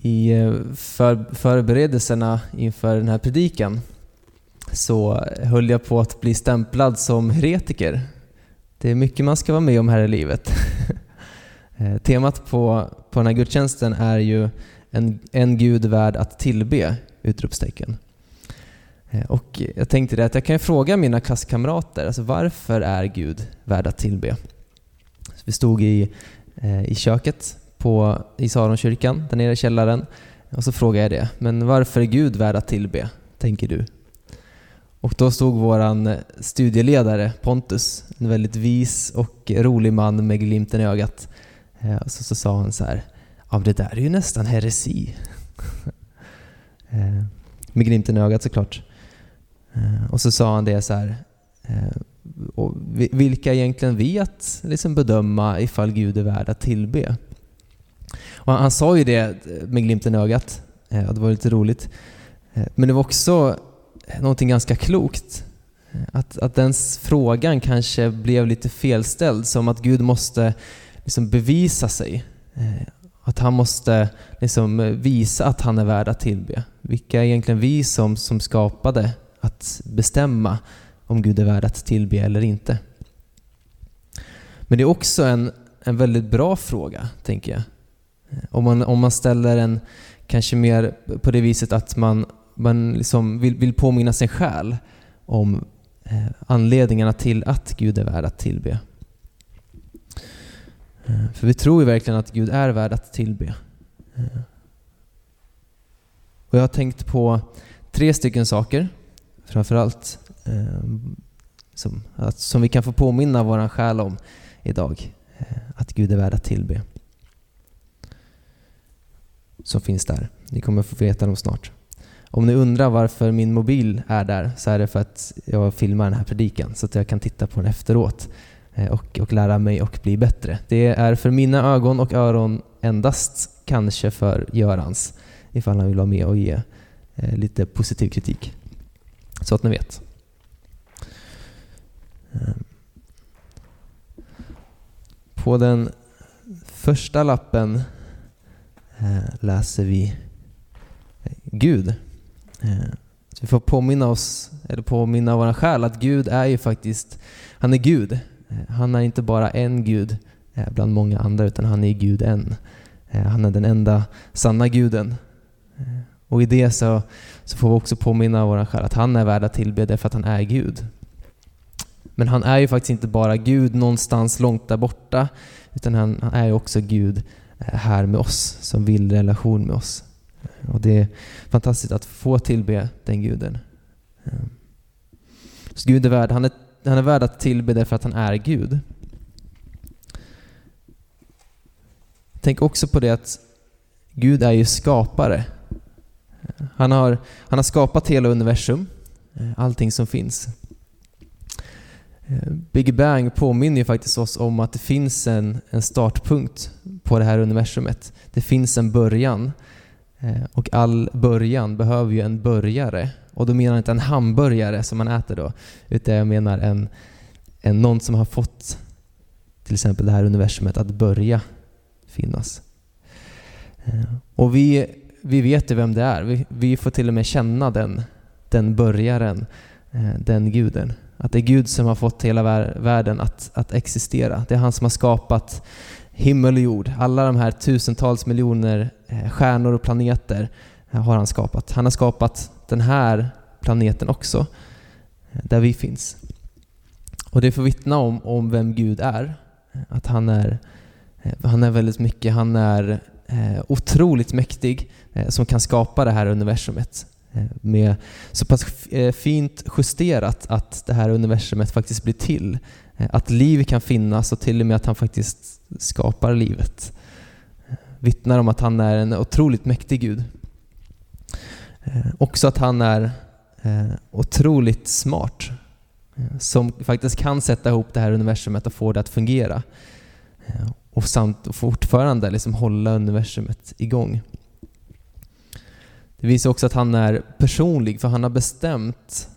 I eh, för, förberedelserna inför den här predikan så höll jag på att bli stämplad som heretiker. Det är mycket man ska vara med om här i livet. Eh, temat på, på den här gudstjänsten är ju en, en gud värd att tillbe! Utropstecken. Eh, och jag tänkte det att jag kan fråga mina klasskamrater, alltså varför är Gud värd att tillbe? Så vi stod i, i köket på, i Saronkyrkan, där nere i källaren, och så frågade jag det. Men varför är Gud värd att tillbe, tänker du? Och då stod våran studieledare Pontus, en väldigt vis och rolig man med glimten i ögat. Eh, och så, så sa han så här, ja det där är ju nästan heresi. Eh, med glimten i ögat såklart. Eh, och så sa han det så här, och vilka är egentligen vi att liksom bedöma ifall Gud är värd att tillbe? Och han, han sa ju det med glimten i ögat, eh, och det var lite roligt. Eh, men det var också eh, någonting ganska klokt. Eh, att, att den frågan kanske blev lite felställd, som att Gud måste liksom bevisa sig. Att han måste liksom visa att han är värd att tillbe. Vilka är egentligen vi som, som skapade att bestämma om Gud är värd att tillbe eller inte. Men det är också en, en väldigt bra fråga, tänker jag. Eh, om man, om man ställer den kanske mer på det viset att man, man liksom vill, vill påminna sin själ om eh, anledningarna till att Gud är värd att tillbe. Eh, för vi tror ju verkligen att Gud är värd att tillbe. Eh. Och jag har tänkt på tre stycken saker framförallt eh, som, att, som vi kan få påminna vår själ om idag. Eh, att Gud är värd att tillbe. Som finns där. Ni kommer få veta dem snart. Om ni undrar varför min mobil är där så är det för att jag filmar den här predikan så att jag kan titta på den efteråt eh, och, och lära mig och bli bättre. Det är för mina ögon och öron endast kanske för Görans ifall han vill vara med och ge eh, lite positiv kritik. Så att ni vet. Ehm. På den första lappen Eh, läser vi eh, Gud. Eh, så vi får påminna oss, eller påminna våra själ att Gud är ju faktiskt, han är Gud. Han är inte bara en Gud bland många andra, utan han är Gud en. Han är den enda sanna guden. Och i det så, så får vi också påminna våra själ att han är värd att tillbe därför att han är Gud. Men han är ju faktiskt inte bara Gud någonstans långt där borta, utan han, han är ju också Gud Eh, här med oss, som vill relation med oss. Eh, och det är fantastiskt att få tillbe den guden. Eh, så Gud är värd, han är, han är värd att tillbe därför att han är Gud. Tänk också på det att Gud är ju skapare han har, han har skapat hela universum, allting som finns. Eh, Big Bang påminner ju faktiskt oss om att det finns en, en startpunkt på det här universumet. Det finns en början. Eh, och all början behöver ju en börjare. Och då menar jag inte en hamburgare som man äter då, utan jag menar en, en någon som har fått till exempel det här universumet att börja finnas. Eh, och vi vi vet ju vem det är. Vi, vi, får till och med känna den, den börjaren, den guden. Att det är Gud som har fått hela världen att, att existera. Det är han som har skapat himmel och jord. Alla de här tusentals miljoner eh, stjärnor och planeter eh, har han skapat. Han har skapat den här planeten också, eh, där vi finns. Och det får vittna om, om vem Gud är. Att han är, han är väldigt mycket, han är otroligt mäktig som kan skapa det här universumet. Eh, med så pass eh, fint justerat att det här universumet faktiskt blir till. Eh, att liv kan finnas och till och med att han faktiskt skapar livet. Vittnar om att han är en otroligt mäktig Gud. Också att han är otroligt smart som faktiskt kan sätta ihop det här universumet och få det att fungera och samt och fortfarande liksom hålla universumet igång. Det visar också att han är personlig, för han har bestämt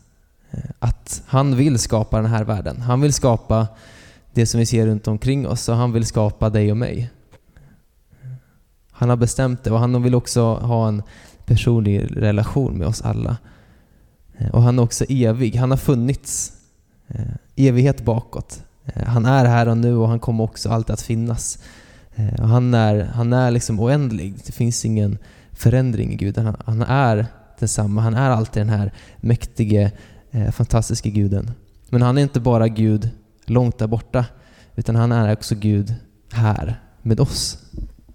eh, att han vill skapa den här världen. Han vill skapa det som vi ser runt omkring oss och han vill skapa dig och mig. Han har bestämt det och han vill också ha en personlig relation med oss alla. Eh, och han är också evig. Han har funnits eh, evighet bakåt. Han är här och nu och han kommer också alltid att finnas. Han är, han är liksom oändlig. Det finns ingen förändring i Gud. Han, han är densamma. Han är alltid den här mäktige, eh, fantastiske guden. Men han är inte bara Gud långt där borta, utan han är också Gud här med oss.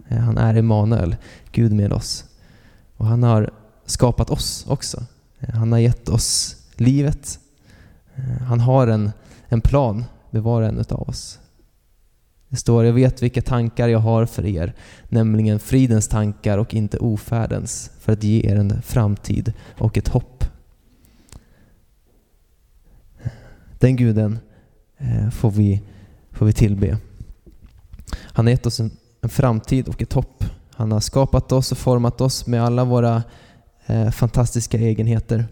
Eh, han är Emanuel, Gud med oss. Och han har skapat oss också. Eh, han har gett oss livet. Han har en, en plan med var och en av oss. Det står, jag vet vilka tankar jag har för er, nämligen fridens tankar och inte ofärdens, för att ge er en framtid och ett hopp. Den guden eh, får vi, får vi tillbe. Han har gett oss en, en framtid och ett hopp. Han har skapat oss och format oss med alla våra eh, fantastiska egenheter.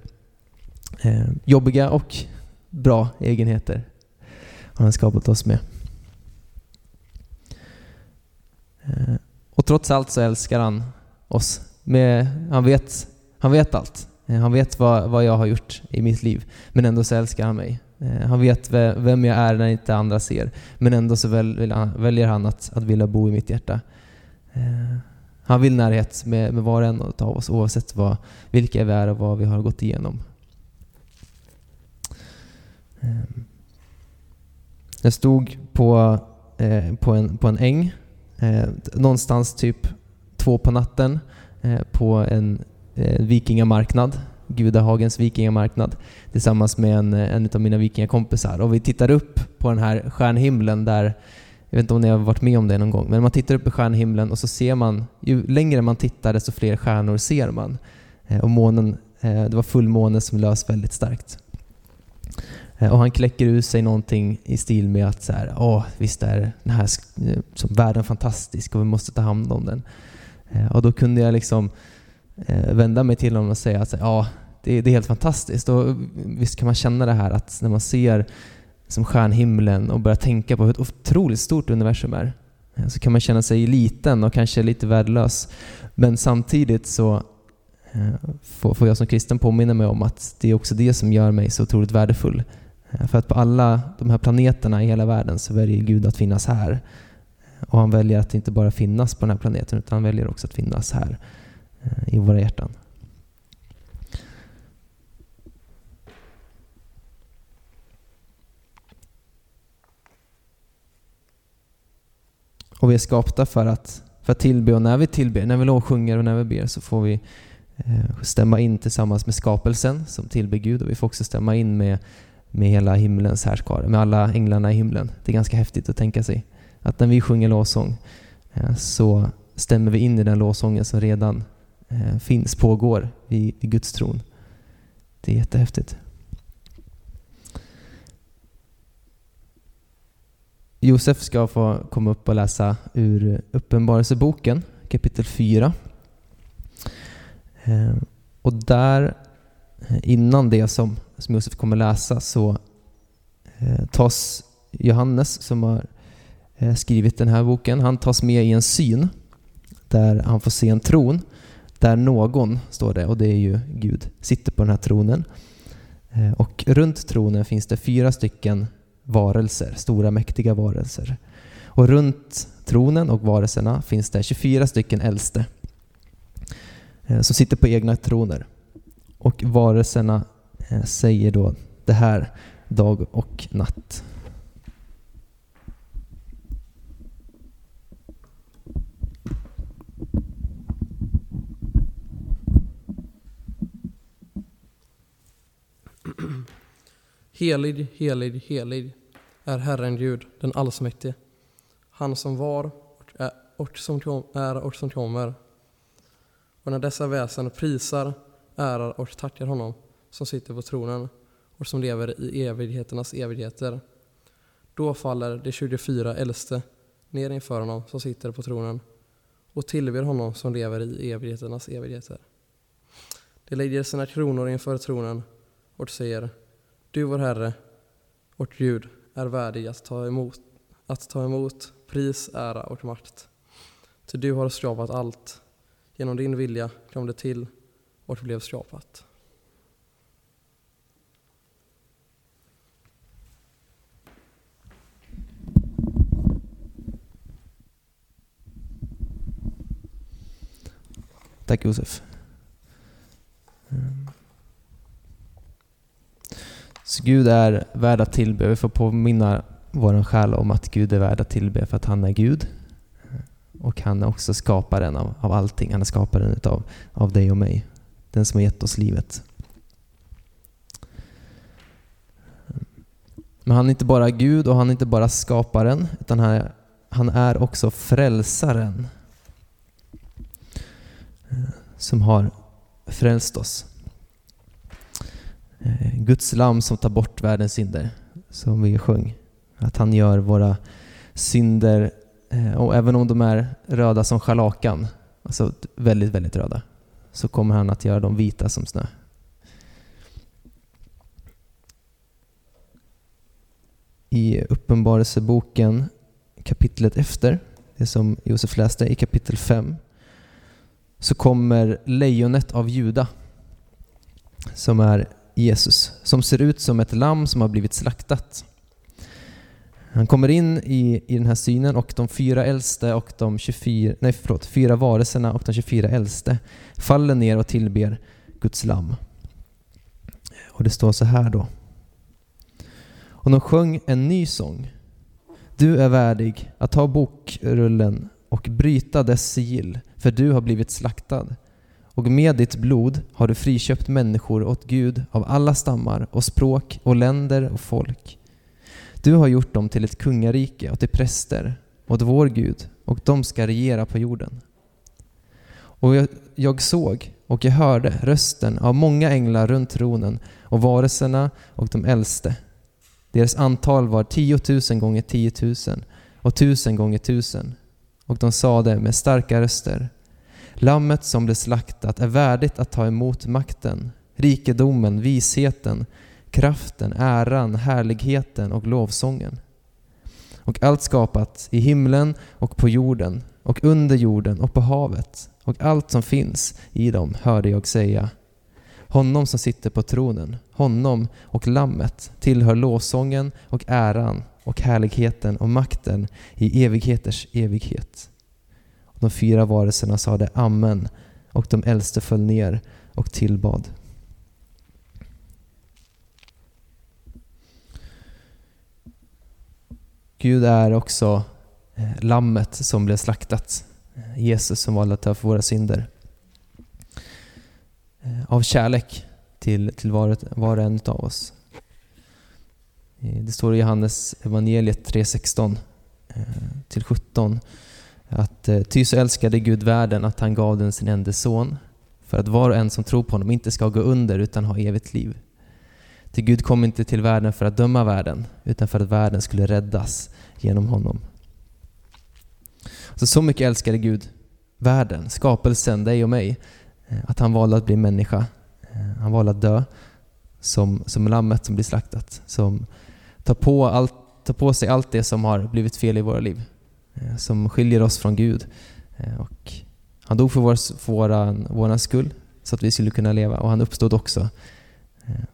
Eh, jobbiga och bra egenheter har han skapat oss med. Eh, Eh, och trots allt så älskar han oss. Med, han, vet, han vet allt. Eh, han vet vad, vad jag har gjort i mitt liv, men ändå så älskar han mig. Eh, han vet vem jag är när inte andra ser, men ändå så väljer han att, att vilja bo i mitt hjärta. Han vill närhet med, med var och en av oss oavsett vad, vilka vi är och vad vi har gått igenom. Jag stod på, på, en, på en äng eh, någonstans typ två på natten eh, på en eh, vikingamarknad, Gudahagens vikingamarknad, tillsammans med en, eh, en av mina vikingakompisar. Och vi tittar upp på den här stjärnhimlen där jag vet inte om ni har varit med om det någon gång, men man tittar upp i stjärnhimlen och så ser man, ju längre man tittar desto fler stjärnor ser man. Eh, och månen, eh, det var fullmåne som lös väldigt starkt. Eh, och han kläcker ur sig någonting i stil med att så här, Åh, visst är den här eh, som världen fantastisk och vi måste ta hand om den. Eh, och då kunde jag liksom vända mig till honom och säga att ja, det, det är helt fantastiskt. Och visst kan man känna det här att när man ser som stjärnhimlen och börjar tänka på hur otroligt stort universum är. Så kan man känna sig liten och kanske lite värdelös. Men samtidigt så får jag som kristen påminna mig om att det är också det som gör mig så otroligt värdefull. Eh, för att på alla de här planeterna i hela världen så väljer Gud att finnas här. Eh, och han väljer att inte bara finnas på den här planeten utan han väljer också att finnas här eh, i våra hjärtan. Och vi är skapta för att, för att tillbe och när vi tillber, när vi lovsjunger och när vi ber så får vi stämma in tillsammans med skapelsen som tillber Gud och vi får också stämma in med, med hela himlens härskare, med alla änglarna i himlen. Det är ganska häftigt att tänka sig att när vi sjunger lovsång eh, så stämmer vi in i den lovsången som redan eh, finns, pågår vid, vid Guds tron. Det är jättehäftigt. Josef ska få komma upp och läsa ur Uppenbarelseboken kapitel 4. Eh, och där, Eh, innan det som, som Josef kommer läsa, så eh, tas Johannes, som har eh, skrivit den här boken, han tas med i en syn där han får se en tron där någon, står det, och det är ju Gud, sitter på den här tronen. Eh, och runt tronen finns det fyra stycken varelser, stora mäktiga varelser. Och runt tronen och varelserna finns det 24 stycken äldste eh, som sitter på egna troner. Och varelserna eh, säger då det här dag och natt. Helig, helig, helig är Herren Gud, den allsmäktige, han som var och, är, och som är och som kommer. Och när dessa väsen prisar, ärar och tackar honom som sitter på tronen och som lever i evigheternas evigheter, då faller de 24 äldste ner inför honom som sitter på tronen och tillber honom som lever i evigheternas evigheter. De lägger sina kronor inför tronen och säger du, vår Herre, vårt Gud, är värdig att ta emot, att ta emot pris, ära och makt. Ty du har skapat allt. Genom din vilja kom det till och blev skapat. Tack Josef. Ehm. Så Gud är värd att tillbe. Vi får påminna vår själ om att Gud är värd att tillbe för att han är Gud. Och han är också skaparen av, av allting. Han är skaparen utav, av dig och mig. Den som har gett oss livet. Men han är inte bara Gud och han är inte bara skaparen, utan han är, han är också frälsaren. Som har frälst oss. Guds lam som tar bort världens synder, som vi sjöng. Att han gör våra synder, eh, och även om de är röda som scharlakan, alltså väldigt, väldigt röda, så kommer han att göra dem vita som snö. I Uppenbarelseboken, kapitlet efter, det som Josef läste i kapitel 5, så kommer lejonet av Juda, som är Jesus, som ser ut som ett lamm som har blivit slaktat. Han kommer in i, i den här synen och de fyra äldste och de 24, nej förlåt, fyra varelserna och de 24 äldste faller ner och tillber Guds lamm. Och det står så här då. Och de sjöng en ny sång. Du är värdig att ta bokrullen och bryta dess sigill, för du har blivit slaktad. Och med ditt blod har du friköpt människor åt Gud av alla stammar och språk och länder och folk. Du har gjort dem till ett kungarike och till präster åt vår Gud och de ska regera på jorden. Och jag, jag såg och jag hörde rösten av många änglar runt tronen och varelserna och de äldste. Deras antal var tiotusen gånger tiotusen och tusen gånger tusen. Och de sade med starka röster Lammet som blev slaktat är värdigt att ta emot makten, rikedomen, visheten, kraften, äran, härligheten och lovsången. Och allt skapat i himlen och på jorden och under jorden och på havet och allt som finns i dem hörde jag säga. Honom som sitter på tronen, honom och lammet tillhör lovsången och äran och härligheten och makten i evigheters evighet. De fyra varelserna sade amen och de äldste föll ner och tillbad. Gud är också eh, lammet som blev slaktat. Eh, Jesus som valde att ta för våra synder. Eh, av kärlek till, till var, var och en av oss. Det står i Johannes evangeliet 3.16 till 17 att ty så älskade Gud världen att han gav den sin enda son för att var och en som tror på honom inte ska gå under utan ha evigt liv. Till Gud kom inte till världen för att döma världen, utan för att världen skulle räddas genom honom. Så, så mycket älskade Gud världen, skapelsen, dig och mig, eh, att han valde att bli människa. Eh, han valde att dö som, som lammet som blir slaktat, som tar på, allt, tar på sig allt det som har blivit fel i våra liv, eh, som skiljer oss från Gud. Och han dog för vår, för våran, våran skull, så att vi skulle kunna leva, och han uppstod också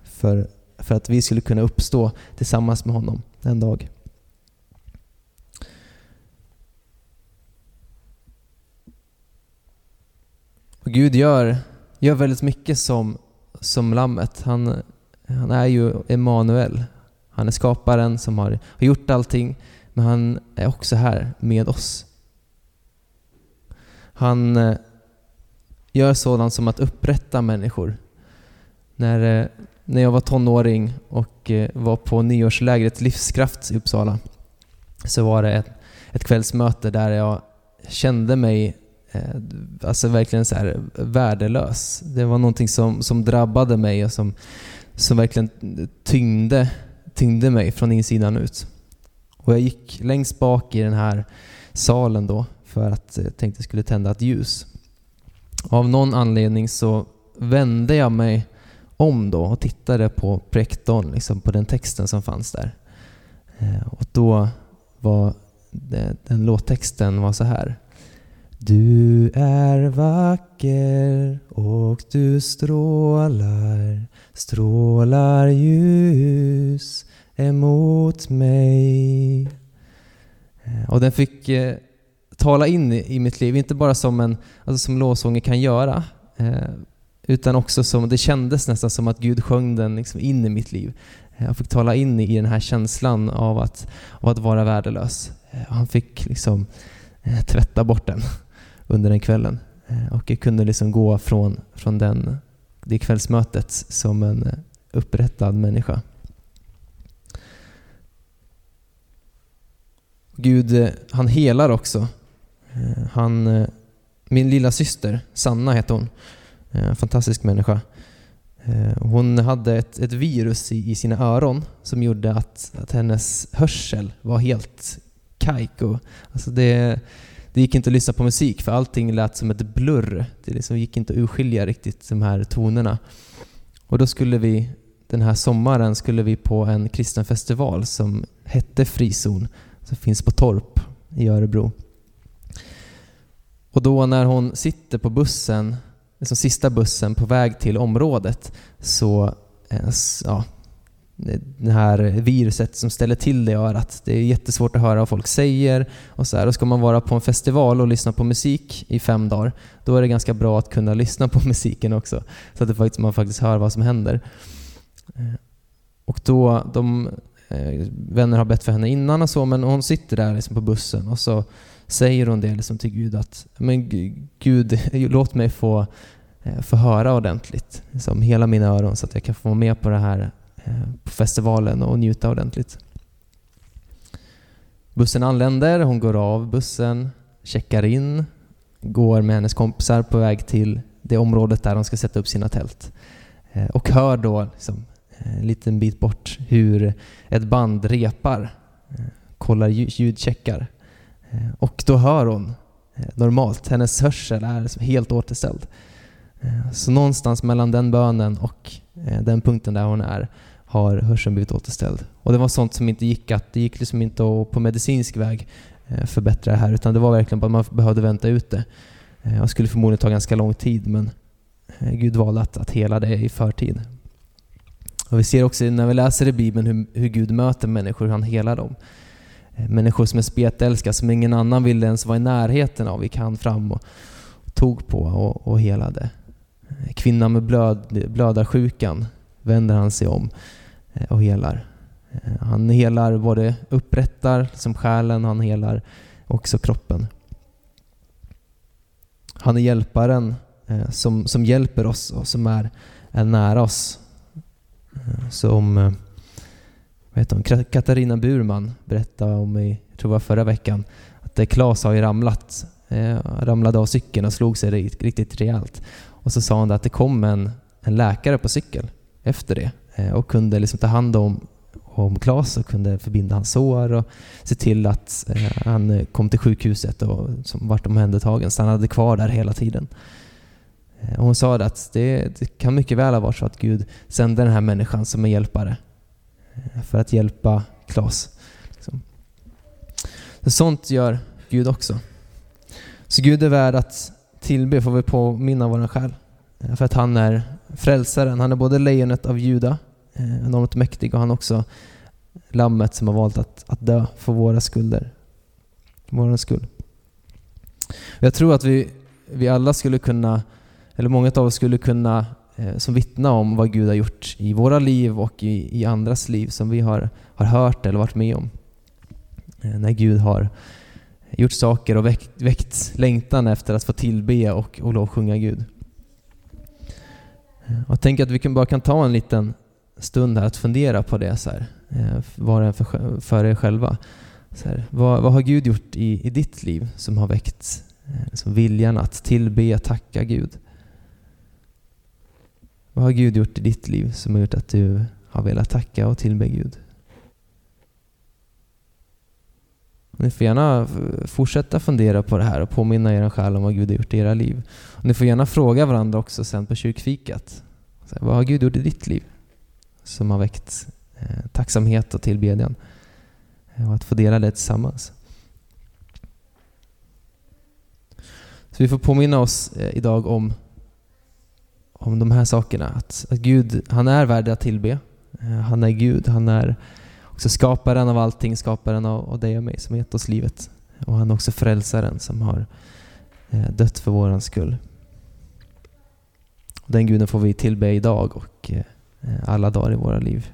för för att vi skulle kunna uppstå tillsammans med honom en dag. Och Gud gör, gör väldigt mycket som, som lammet. Han, han är ju Emanuel. Han är skaparen som har, har gjort allting, men han är också här med oss. Han eh, gör sådant som att upprätta människor. När, eh, när jag var tonåring och eh, var på nyårslägret Livskraft i Uppsala så var det ett, ett kvällsmöte där jag kände mig eh, alltså verkligen så här värdelös. Det var någonting som, som drabbade mig och som, som verkligen tyngde, tyngde mig från insidan ut. Och jag gick längst bak i den här salen då för att jag tänkte jag skulle tända ett ljus. Av någon anledning så vände jag mig om då och tittade på projektorn, liksom på den texten som fanns där. Eh, och då var den låttexten var så här. Du är vacker och du strålar, strålar ljus emot mig. Eh, och den fick eh, tala in i, i mitt liv, inte bara som en alltså som lovsånger kan göra, eh, utan också som, det kändes nästan som att Gud sjöng den liksom in i mitt liv. Eh, jag fick tala in i den här känslan av att, av att vara värdelös. Eh, han fick liksom eh, tvätta bort den under den kvällen. Och jag kunde liksom gå från, från den, det kvällsmötet som en upprättad människa. Gud, han helar också. Han, min lilla syster, Sanna heter hon, en fantastisk människa. Eh, hon hade ett, ett virus i, i, sina öron som gjorde att, att hennes hörsel var helt kajko. Alltså det, det gick inte att lyssna på musik för allting lät som ett blurr. Det liksom gick inte att urskilja riktigt de här tonerna. Och då skulle vi, den här sommaren, skulle vi på en kristen festival som hette Frizon, som finns på Torp i Örebro. Och då när hon sitter på bussen liksom sista bussen på väg till området så eh, ja, det här viruset som ställer till det gör att det är jättesvårt att höra vad folk säger. Och så här. Och ska man vara på en festival och lyssna på musik i fem dagar, då är det ganska bra att kunna lyssna på musiken också. Så att faktiskt, man faktiskt hör vad som händer. Eh, och då, de eh, vänner har bett för henne innan och så, men hon sitter där liksom på bussen och så säger hon det liksom till Gud att men Gud, låt mig få, eh, få höra ordentligt, liksom hela mina öron så att jag kan få vara med på det här eh, på festivalen och njuta ordentligt. Bussen anländer, hon går av bussen, checkar in, går med hennes kompisar på väg till det området där de ska sätta upp sina tält. Eh, och hör då liksom, en liten bit bort hur ett band repar, kollar ljudcheckar Eh, och då hör hon eh, normalt. Hennes hörsel är helt återställd. Eh, så någonstans mellan den bönen och den punkten där hon är har hörseln blivit återställd. Och det var sånt som inte gick att, det gick liksom inte att på medicinsk väg förbättra det här utan det var verkligen bara att man behövde vänta ut det. Det skulle förmodligen ta ganska lång tid men Gud valde att, att hela det i förtid. Och vi ser också när vi läser i Bibeln hur, hur Gud möter människor, hur han helar dem. Människor som är spetälska, som ingen annan ville ens vara i närheten av, gick han fram och tog på och, och helade. Kvinnan med blöd, blödarsjukan vänder han sig om eh, och helar. Eh, han helar både upprättar som själen, han helar också kroppen. Han är hjälparen eh, som, som hjälper oss och som är, är nära oss. Som vet hon? Katarina Burman berättade om i, jag tror det var förra veckan, att eh, Klas har ju ramlat, eh, ramlade av cykeln och slog sig riktigt, riktigt rejält. Och så sa hon att det kom en, en läkare på cykel efter det eh, och kunde liksom ta hand om, om Klas och kunde förbinda hans sår och se till att eh, han kom till sjukhuset och som vart omhändertagen, stannade kvar där hela tiden. Eh, och hon sa att det, det, kan mycket väl ha varit så att Gud sände den här människan som en hjälpare Eh, för att hjälpa Klas. Liksom. sånt gör Gud också. Så Gud är värd att tillbe, får vi påminna vår själ. Eh, för att han är frälsaren. Han är både lejonet av Juda, eh, enormt mäktig, och han är också lammet som har valt att, att dö för våra skulder. Vår skull. Jag tror att vi, vi alla skulle kunna, eller många av oss skulle kunna Eh, som vittnar om vad Gud har gjort i våra liv och i, i andras liv som vi har, har hört eller varit med om. Eh, när Gud har gjort saker och väckt, väckt längtan efter att få tillbe och, och lovsjunga Gud. Eh, jag tänker att vi kan bara kan ta en liten stund här att fundera på det, så här, var och en för, för er själva. Så här, vad, vad, har Gud gjort i, i ditt liv som har väckt liksom viljan att tillbe, tacka Gud? Vad har Gud gjort i ditt liv som har gjort att du har velat tacka och tillbe Gud? Ni får gärna fortsätta fundera på det här och påminna er själ om vad Gud har gjort i era liv. Och ni får gärna fråga varandra också sen på kyrkfikat. Så vad har Gud gjort i ditt liv som har väckt eh, tacksamhet och tillbedjan? Eh, och att få dela det tillsammans. Så vi får påminna oss eh, idag om, om de här sakerna. Att, att Gud, han är värd att tillbe. Eh, han är Gud, han är också skaparen av allting, skaparen av, av dig och mig som gett oss livet. Och han är också frälsaren som har eh, dött för våran skull. Den guden får vi tillbe idag och eh, alla dagar i våra liv.